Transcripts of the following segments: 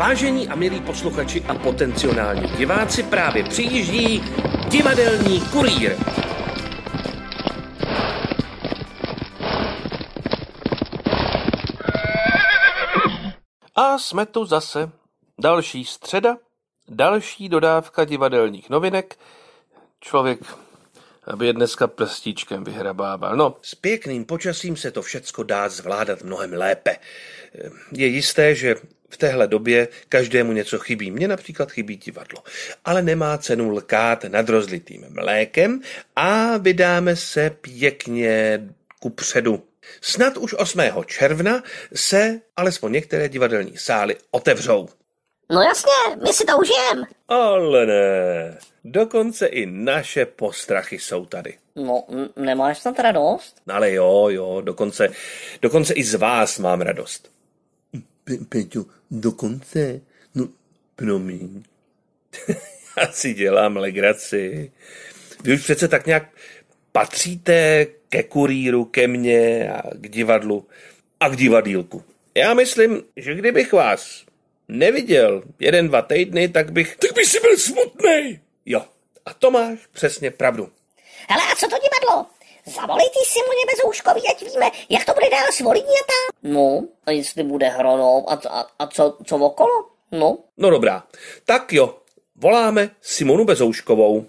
Vážení a milí posluchači a potenciální diváci, právě přijíždí divadelní kurýr. A jsme tu zase. Další středa, další dodávka divadelních novinek. Člověk aby je dneska prstíčkem vyhrabával. No, s pěkným počasím se to všecko dá zvládat mnohem lépe. Je jisté, že v téhle době každému něco chybí. Mně například chybí divadlo. Ale nemá cenu lkát nad rozlitým mlékem a vydáme se pěkně ku předu. Snad už 8. června se alespoň některé divadelní sály otevřou. No jasně, my si to užijem. Ale ne. Dokonce i naše postrachy jsou tady. No, nemáš snad radost? Ale jo, jo, dokonce, dokonce i z vás mám radost. Pe- Peťo, dokonce? No, promiň. Já si dělám legraci. Vy už přece tak nějak patříte ke kurýru, ke mně a k divadlu a k divadílku. Já myslím, že kdybych vás neviděl jeden, dva týdny, tak bych... Tak bych si byl smutný. Jo, a to máš přesně pravdu. Hele, a co to divadlo? Zavolej ty Simoně Bezouškový, ať víme, jak to bude dál s Volíněta. No, a jestli bude hronou a, a, a co, co okolo? No. No dobrá, tak jo, voláme Simonu Bezouškovou.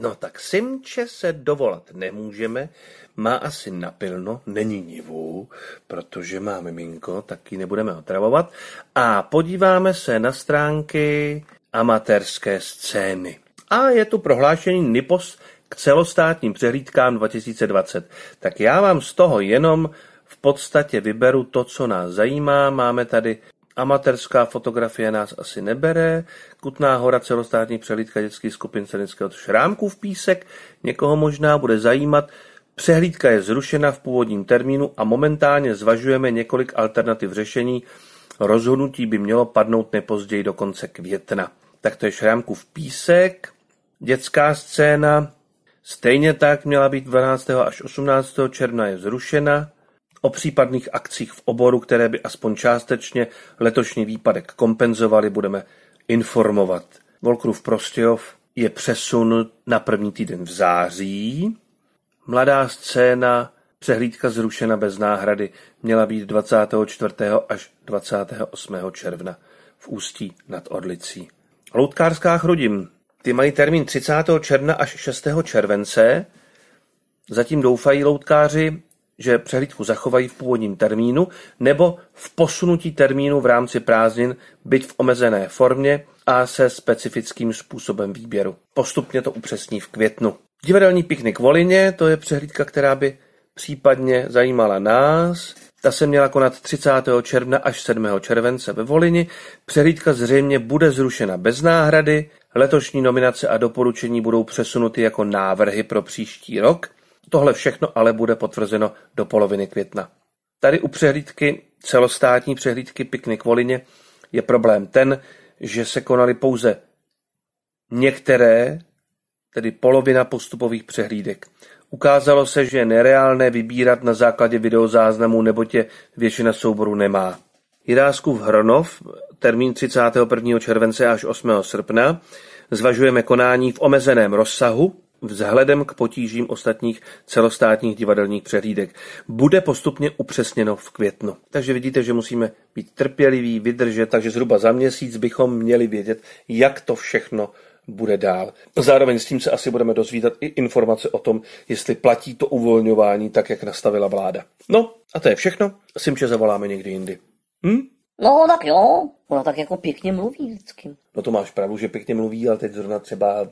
No tak Simče se dovolat nemůžeme, má asi napilno, není nivů, protože má miminko, tak ji nebudeme otravovat. A podíváme se na stránky amatérské scény. A je tu prohlášení NIPOS k celostátním přehlídkám 2020. Tak já vám z toho jenom v podstatě vyberu to, co nás zajímá. Máme tady Amatérská fotografie nás asi nebere. Kutná hora celostátní přehlídka dětských skupin scénického šrámků v písek. Někoho možná bude zajímat. Přehlídka je zrušena v původním termínu a momentálně zvažujeme několik alternativ řešení. Rozhodnutí by mělo padnout nepozději do konce května. Tak to je šrámků v písek. Dětská scéna. Stejně tak měla být 12. až 18. června je zrušena. O případných akcích v oboru, které by aspoň částečně letošní výpadek kompenzovaly, budeme informovat. Volkrův Prostějov je přesunut na první týden v září. Mladá scéna, přehlídka zrušena bez náhrady, měla být 24. až 28. června v Ústí nad Orlicí. Loutkářská chrudim. Ty mají termín 30. června až 6. července. Zatím doufají loutkáři, že přehlídku zachovají v původním termínu nebo v posunutí termínu v rámci prázdnin, byť v omezené formě a se specifickým způsobem výběru. Postupně to upřesní v květnu. Divadelní piknik Volině, to je přehlídka, která by případně zajímala nás. Ta se měla konat 30. června až 7. července ve Volini. Přehlídka zřejmě bude zrušena bez náhrady. Letošní nominace a doporučení budou přesunuty jako návrhy pro příští rok. Tohle všechno ale bude potvrzeno do poloviny května. Tady u přehlídky, celostátní přehlídky Piknik Volině, je problém ten, že se konaly pouze některé, tedy polovina postupových přehlídek. Ukázalo se, že je nereálné vybírat na základě videozáznamů, neboť je většina souborů nemá. Jiráskův Hronov, termín 31. července až 8. srpna, zvažujeme konání v omezeném rozsahu, vzhledem k potížím ostatních celostátních divadelních přehlídek. Bude postupně upřesněno v květnu. Takže vidíte, že musíme být trpěliví, vydržet, takže zhruba za měsíc bychom měli vědět, jak to všechno bude dál. Zároveň s tím se asi budeme dozvídat i informace o tom, jestli platí to uvolňování tak, jak nastavila vláda. No a to je všechno. Simče zavoláme někdy jindy. Hm? No tak jo, ona tak jako pěkně mluví vždycky. No to máš pravdu, že pěkně mluví, ale teď zrovna třeba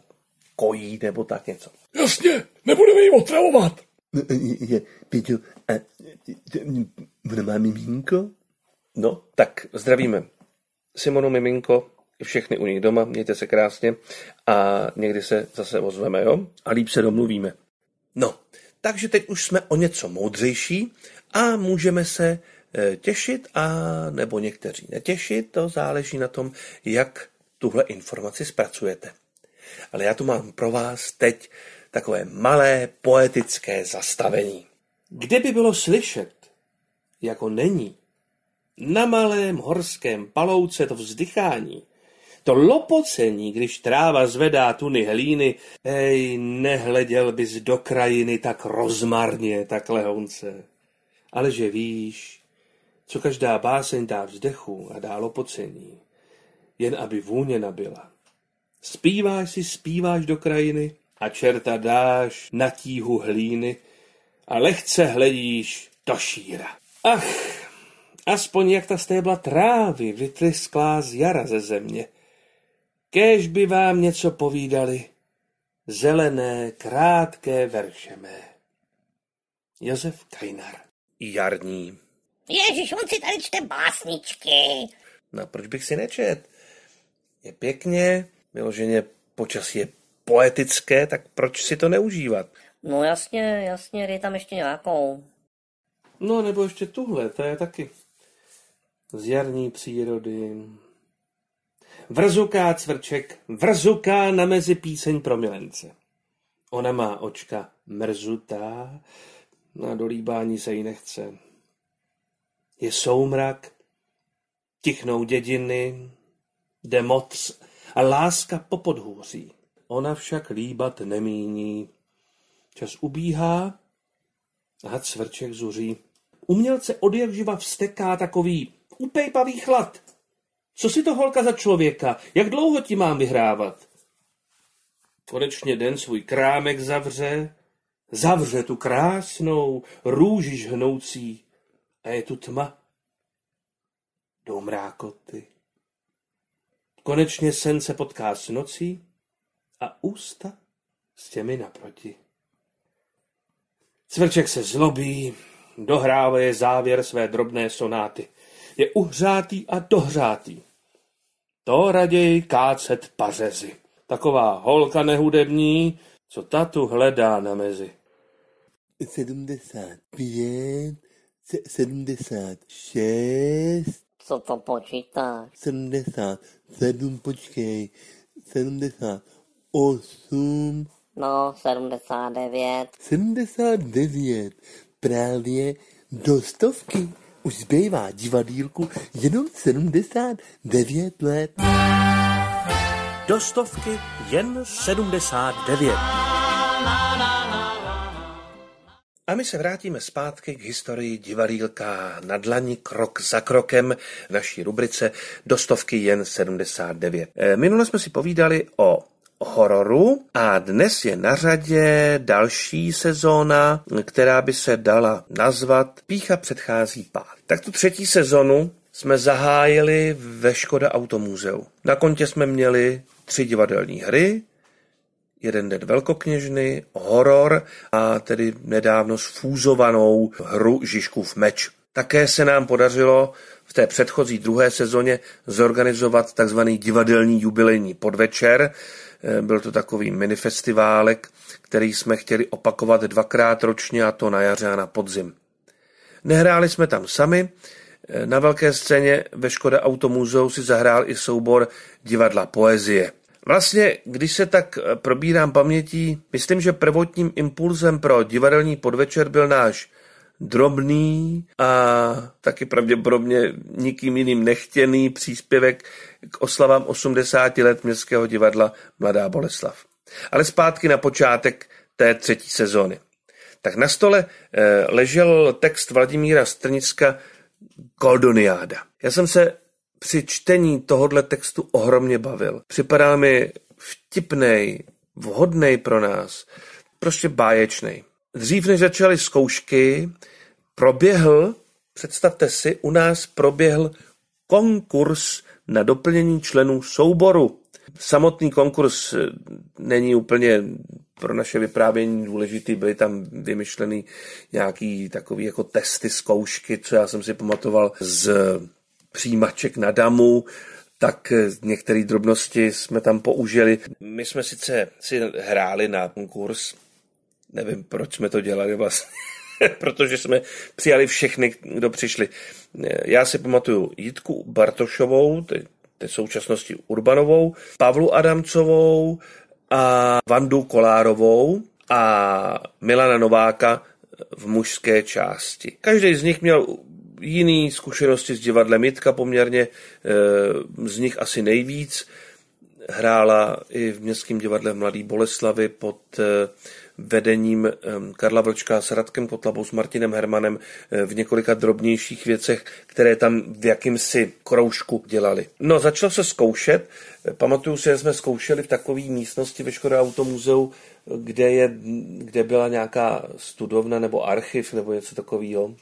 kojí nebo tak něco. Jasně, nebudeme ji otravovat. Je, Peťo, a ona má miminko? No, tak zdravíme Simonu Miminko, všechny u nich doma, mějte se krásně a někdy se zase ozveme, jo? A líp se domluvíme. No, takže teď už jsme o něco moudřejší a můžeme se eh, těšit a nebo někteří netěšit, to záleží na tom, jak tuhle informaci zpracujete. Ale já tu mám pro vás teď takové malé poetické zastavení. Kde by bylo slyšet, jako není, na malém horském palouce to vzdychání, to lopocení, když tráva zvedá tuny hlíny, ej, nehleděl bys do krajiny tak rozmarně, tak lehonce. Ale že víš, co každá báseň dá vzdechu a dá lopocení, jen aby vůně nabila. Spíváš si, spíváš do krajiny a čerta dáš na tíhu hlíny a lehce hledíš do šíra. Ach, aspoň jak ta stébla trávy vytrysklá z jara ze země. Kéž by vám něco povídali, zelené, krátké verše mé. Josef Kajnar. Jarní. Ježíš, on si tady čte básničky. No proč bych si nečet? Je pěkně, vyloženě počasí je poetické, tak proč si to neužívat? No jasně, jasně, dej tam ještě nějakou. No nebo ještě tuhle, to je taky z jarní přírody. Vrzuká cvrček, vrzuká na mezi píseň pro milence. Ona má očka mrzutá, na dolíbání se jí nechce. Je soumrak, tichnou dědiny, jde moc a láska po podhůří. Ona však líbat nemíní. Čas ubíhá a cvrček zuří. Umělce od jak živa vsteká takový upejpavý chlad. Co si to holka za člověka? Jak dlouho ti mám vyhrávat? Konečně den svůj krámek zavře, zavře tu krásnou růži žhnoucí a je tu tma. Jdou mrákoty. Konečně sen se potká s nocí a ústa s těmi naproti. Cvrček se zlobí, dohrává závěr své drobné sonáty. Je uhřátý a dohřátý. To raději kácet pařezy. Taková holka nehudební, co tatu hledá na mezi. 75, se- 76, Co to počítáš? 77, počkej, 78, No, 79. 79, právě do stovky. Už zbývá divadýlku jenom 79 let. Do stovky jen 79. A my se vrátíme zpátky k historii divadýlka na dlani krok za krokem v naší rubrice do stovky jen 79. Eh, Minule jsme si povídali o hororu a dnes je na řadě další sezóna, která by se dala nazvat Pícha předchází pád. Tak tu třetí sezonu jsme zahájili ve Škoda Automuzeu. Na kontě jsme měli tři divadelní hry, jeden den velkokněžny, horor a tedy nedávno sfúzovanou hru Žižkův meč. Také se nám podařilo v té předchozí druhé sezóně zorganizovat takzvaný divadelní jubilejní podvečer. Eh, Byl to takový minifestiválek, který jsme chtěli opakovat dvakrát ročně a to na jaře a na podzim. Nehráli jsme tam sami, eh, na velké scéně ve Škoda Automuzeu si zahrál i soubor divadla poezie. Vlastně, když se tak eh, probírám pamětí, myslím, že prvotním impulzem pro divadelní podvečer byl náš drobný a taky pravděpodobně nikým jiným nechtěný příspěvek k oslavám 80 let Městského divadla Mladá Boleslav. Ale zpátky na počátek té třetí sezóny. Tak na stole eh, ležel text Vladimíra Strnicka Goldoniáda. Já jsem se při čtení tohohle textu ohromně bavil. Připadal mi vtipnej, vhodnej pro nás, prostě báječnej. Dřív než začaly zkoušky, proběhl, představte si, u nás proběhl konkurs na doplnění členů souboru. Samotný konkurs eh, není úplně pro naše vyprávění důležitý, byly tam vymyšleny nějaký takový jako testy, zkoušky, co já jsem si pamatoval z přijímaček na damu, tak eh, některé drobnosti jsme tam použili. My jsme sice si hráli na konkurs, nevím, proč jsme to dělali vlastně, protože jsme přijali všechny, kdo přišli. Já si pamatuju Jitku Bartošovou, to je té současnosti Urbanovou, Pavlu Adamcovou a Vandu Kolárovou a Milana Nováka v mužské části. Každý z nich měl jiný zkušenosti s divadlem Jitka poměrně, eh, z nich asi nejvíc. Hrála i v Městském divadle v Mladý Boleslavy pod eh, vedením Karla Vlčka s Radkem Kotlabou, s Martinem Hermanem eh, v několika drobnějších věcech, které tam v jakýmsi kroužku dělali. No, začal se zkoušet. Pamatuju si, že jsme zkoušeli v takové místnosti ve Škoda Automuzeu, kde, je, kde byla nějaká studovna nebo archiv nebo něco takového.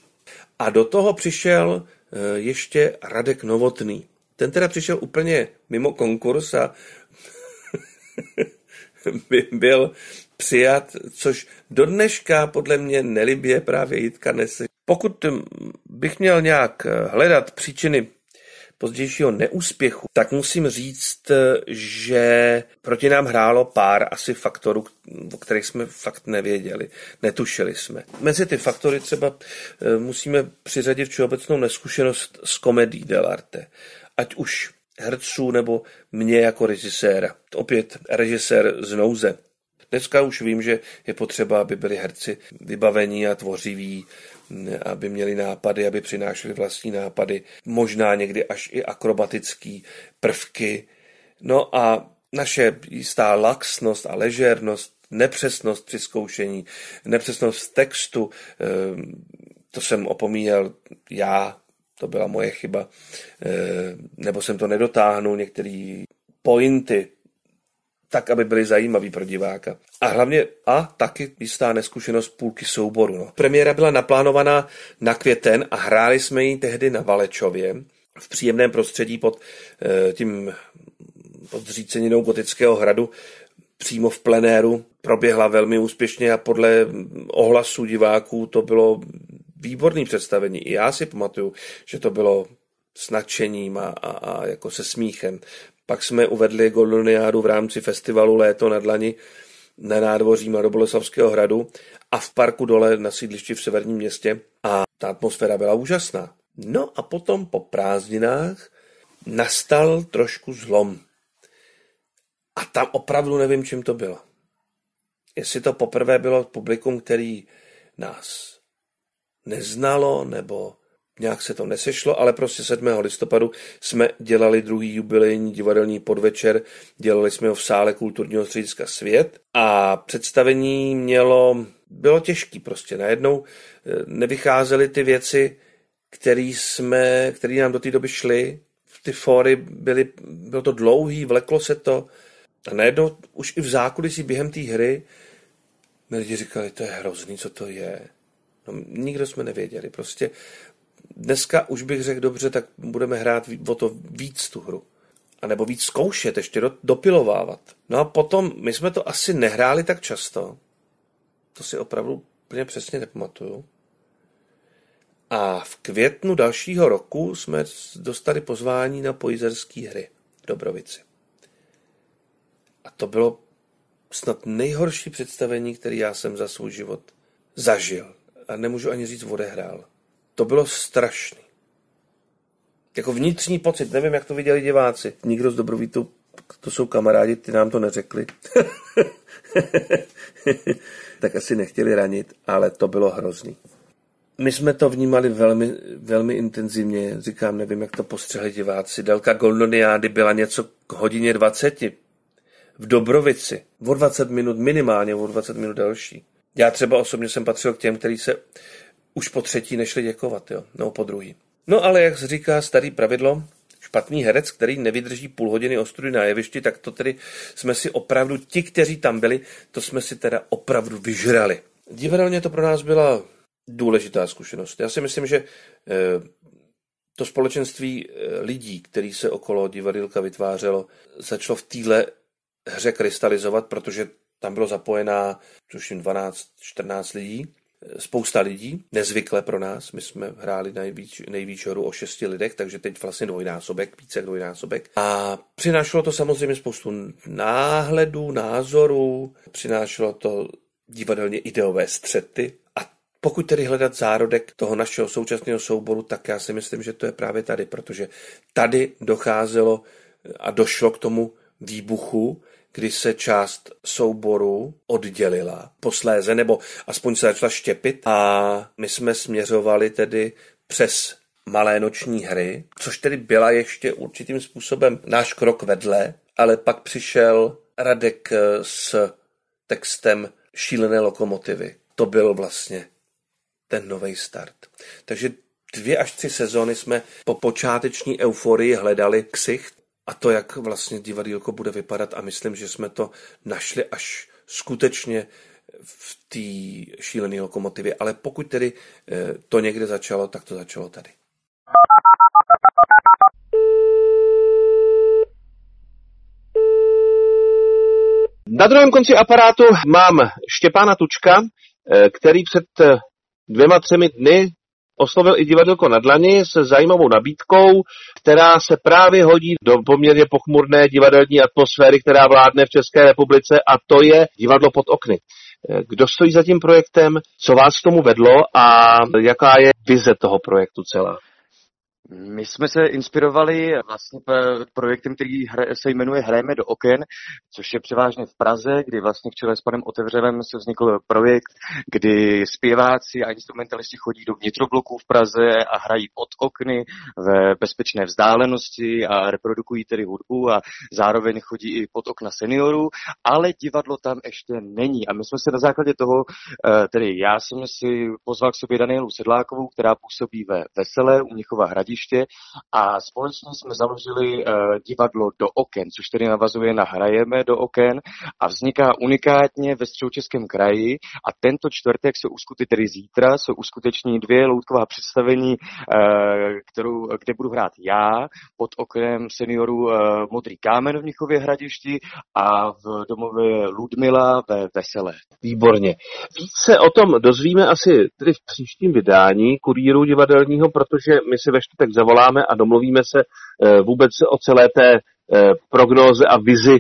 A do toho přišel eh, ještě Radek Novotný. Ten teda přišel úplně mimo konkurs a by byl přijat, což do dneška podle mě nelibě právě Jitka nese. Pokud bych měl nějak hledat příčiny pozdějšího neúspěchu, tak musím říct, že proti nám hrálo pár asi faktorů, o kterých jsme fakt nevěděli, netušili jsme. Mezi ty faktory třeba eh, musíme přiřadit všeobecnou neskušenost s komedí dell'arte. Ať už herců nebo mě jako režiséra. Opět režisér z nouze. Dneska už vím, že je potřeba, aby byli herci vybavení a tvořiví, aby měli nápady, aby přinášeli vlastní nápady, možná někdy až i akrobatický prvky. No a naše jistá laxnost a ležérnost, nepřesnost při zkoušení, nepřesnost textu, eh, to jsem opomíjel já, to byla moje chyba, eh, nebo jsem to nedotáhnul, některé pointy tak, aby byly zajímavý pro diváka. A hlavně a taky jistá neskušenost půlky souboru. No. Premiéra byla naplánovaná na květen a hráli jsme ji tehdy na Valečově v příjemném prostředí pod e, tím pod zříceninou gotického hradu přímo v plenéru. Proběhla velmi úspěšně a podle ohlasů diváků to bylo výborné představení. I já si pamatuju, že to bylo s nadšením a, a, a jako se smíchem. Pak jsme uvedli Goldoniádu v rámci festivalu Léto na dlani na nádvoří Mladoboleslavského hradu a v parku dole na sídlišti v severním městě a ta atmosféra byla úžasná. No a potom po prázdninách nastal trošku zlom. A tam opravdu nevím, čím to bylo. Jestli to poprvé bylo publikum, který nás neznalo, nebo nějak se to nesešlo, ale prostě 7. listopadu jsme dělali druhý jubilejní divadelní podvečer, dělali jsme ho v sále kulturního střediska Svět a představení mělo, bylo těžký prostě, najednou eh, nevycházely ty věci, které jsme, které nám do té doby šly, ty fóry byly, bylo to dlouhý, vleklo se to a najednou už i v zákulisí během té hry lidi říkali, to je hrozný, co to je. No, nikdo jsme nevěděli. Prostě dneska už bych řekl dobře, tak budeme hrát o to víc tu hru. A nebo víc zkoušet, ještě do, dopilovávat. No a potom, my jsme to asi nehráli tak často. To si opravdu úplně přesně nepamatuju. A v květnu dalšího roku jsme dostali pozvání na pojizerské hry v Dobrovici. A to bylo snad nejhorší představení, které já jsem za svůj život zažil. A nemůžu ani říct odehrál. To bylo strašný. Jako vnitřní pocit, nevím, jak to viděli diváci. Nikdo z Dobrovítu, to jsou kamarádi, ty nám to neřekli. tak asi nechtěli ranit, ale to bylo hrozný. My jsme to vnímali velmi, velmi intenzivně, říkám, nevím, jak to postřehli diváci. Délka Goldoniády byla něco k hodině 20. V Dobrovici. O 20 minut, minimálně o 20 minut další. Já třeba osobně jsem patřil k těm, kteří se už po třetí nešli děkovat, jo, no po druhý. No ale jak říká starý pravidlo, špatný herec, který nevydrží půl hodiny ostrudy na jevišti, tak to tedy jsme si opravdu, ti, kteří tam byli, to jsme si teda opravdu vyžrali. Divadelně to pro nás byla důležitá zkušenost. Já si myslím, že eh, to společenství eh, lidí, který se okolo divadilka vytvářelo, začalo v téhle hře krystalizovat, protože tam bylo zapojená, tuším, 12-14 lidí spousta lidí, nezvykle pro nás. My jsme hráli nejvíc, nejvíc horu o šesti lidech, takže teď vlastně dvojnásobek, více dvojnásobek. A přinášelo to samozřejmě spoustu náhledů, názorů, přinášelo to divadelně ideové střety. A pokud tedy hledat zárodek toho našeho současného souboru, tak já si myslím, že to je právě tady, protože tady docházelo a došlo k tomu výbuchu, kdy se část souboru oddělila posléze, nebo aspoň se začala štěpit a my jsme směřovali tedy přes malé noční hry, což tedy byla ještě určitým způsobem náš krok vedle, ale pak přišel Radek s textem Šílené lokomotivy. To byl vlastně ten nový start. Takže dvě až tři sezóny jsme po počáteční euforii hledali ksicht a to, jak vlastně divadílko bude vypadat a myslím, že jsme to našli až skutečně v té šílené lokomotivě. Ale pokud tedy eh, to někde začalo, tak to začalo tady. Na druhém konci aparátu mám Štěpána Tučka, eh, který před eh, dvěma, třemi dny oslovil i divadelko na dlani se zajímavou nabídkou, která se právě hodí do poměrně pochmurné divadelní atmosféry, která vládne v České republice a to je divadlo pod okny. Kdo stojí za tím projektem, co vás k tomu vedlo a jaká je vize toho projektu celá? My jsme se inspirovali vlastně projektem, který se jmenuje Hrajeme do oken, což je převážně v Praze, kdy vlastně v čele s panem Otevřelem se vznikl projekt, kdy zpěváci a instrumentalisti chodí do vnitrobloků v Praze a hrají pod okny ve bezpečné vzdálenosti a reprodukují tedy hudbu a zároveň chodí i pod okna seniorů, ale divadlo tam ještě není. A my jsme se na základě toho, eh, tedy já jsem si pozval k sobě Danielu Sedlákovou, která působí ve Veselé u Mnichova Hradiště, hradiště a společně jsme založili uh, divadlo do oken, což tedy navazuje na Hrajeme do oken a vzniká unikátně ve středočeském kraji a tento čtvrtek se uskuteční, tedy zítra, se uskuteční dvě loutková představení, uh, kterou, kde budu hrát já pod oknem seniorů uh, Modrý kámen v Mnichově hradišti a v domově Ludmila ve Veselé. Výborně. Více o tom dozvíme asi tedy v příštím vydání kurýru divadelního, protože my si ve čtvrtek zavoláme a domluvíme se eh, vůbec o celé té Eh, prognóze a vizi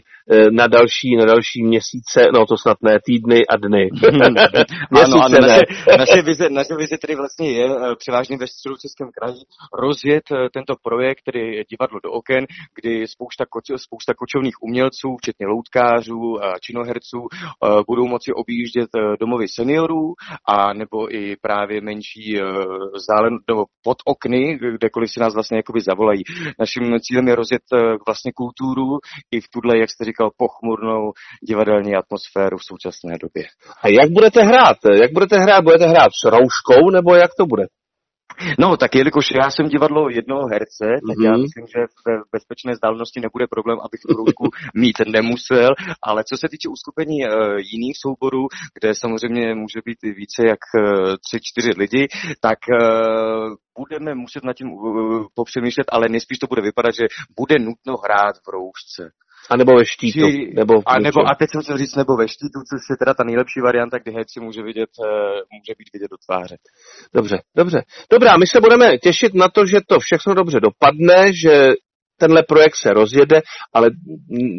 na další, na další měsíce, no to snad ne, týdny a dny. ano, ano, naše, naše, vize, naše vize tedy vlastně je eh, převážně ve středu Českém kraji rozjet tento projekt, tedy divadlo do oken, kdy spousta, koč, spousta kočovných umělců, včetně loutkářů a činoherců, budou moci objíždět domovy seniorů a nebo i právě menší zálen, nebo pod okny, kdekoliv si nás vlastně jakoby zavolají. Naším cílem je rozjet vlastně kulturu i v tuhle, jak jste říkal, pochmurnou divadelní atmosféru v současné době. A jak budete hrát? Jak budete hrát? Budete hrát s rouškou nebo jak to bude? No, tak jelikož já jsem divadlo jednoho herce, tak mm-hmm. já mhm. myslím, že v bezpečné vzdálenosti nebude problém, abych tu roušku mít nemusel, ale co se týče uskupení uh, jiných souborů, kde samozřejmě může být více jak uh, tři, čtyři lidi, tak uh, budeme muset nad tím uh, popřemýšlet, ale nejspíš to bude vypadat, že bude nutno hrát v roušce. A nebo ve štítu. Či, nebo a, nebo, a teď jsem chtěl říct, nebo ve štítu, což je teda ta nejlepší varianta, kdy herci může, vidět, uh, může být vidět do tváře. Dobře, dobře. Dobrá, my se budeme těšit na to, že to všechno dobře dopadne, že tenhle projekt se rozjede, ale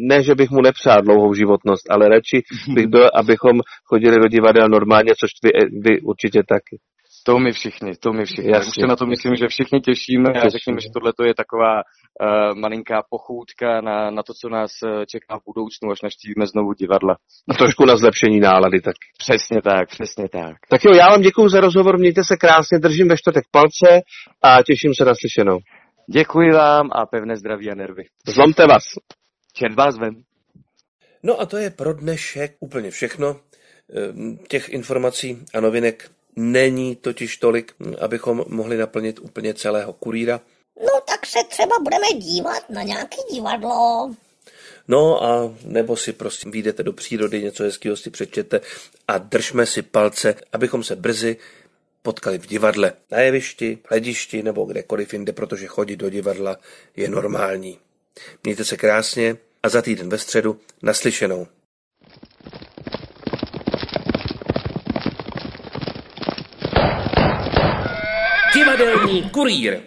ne, že bych mu nepřál dlouhou životnost, ale radši bych byl, abychom chodili do divadel normálně, což vy, vy určitě taky. To my všichni, to my všichni. Jasně. Už se na to myslím, že všichni těšíme a řekněme, že tohle je taková uh, malinká pochůdka na, na to, co nás eh, čeká v budoucnu, až naštívíme znovu divadla. A trošku na zlepšení nálady tak. Přesně tak, přesně tak. Tak jo, já vám děkuji za rozhovor, mějte se krásně, držím ve čtvrtek palce a těším se na slyšenou. Děkuji vám a pevné zdraví a nervy. Zlomte vás. Čert vás vem. No a to je pro dnešek úplně všechno. Ehm, těch informací a novinek Není totiž tolik, abychom mohli naplnit úplně celého kurýra. No tak se třeba budeme dívat na nějaký divadlo. No a nebo si prostě výjdete do přírody, něco hezkého si přečtěte a držme si palce, abychom se brzy potkali v divadle, na jevišti, hledišti nebo kdekoliv jinde, protože chodit do divadla je normální. Mějte se krásně a za týden ve středu naslyšenou. Divadelní kurýr.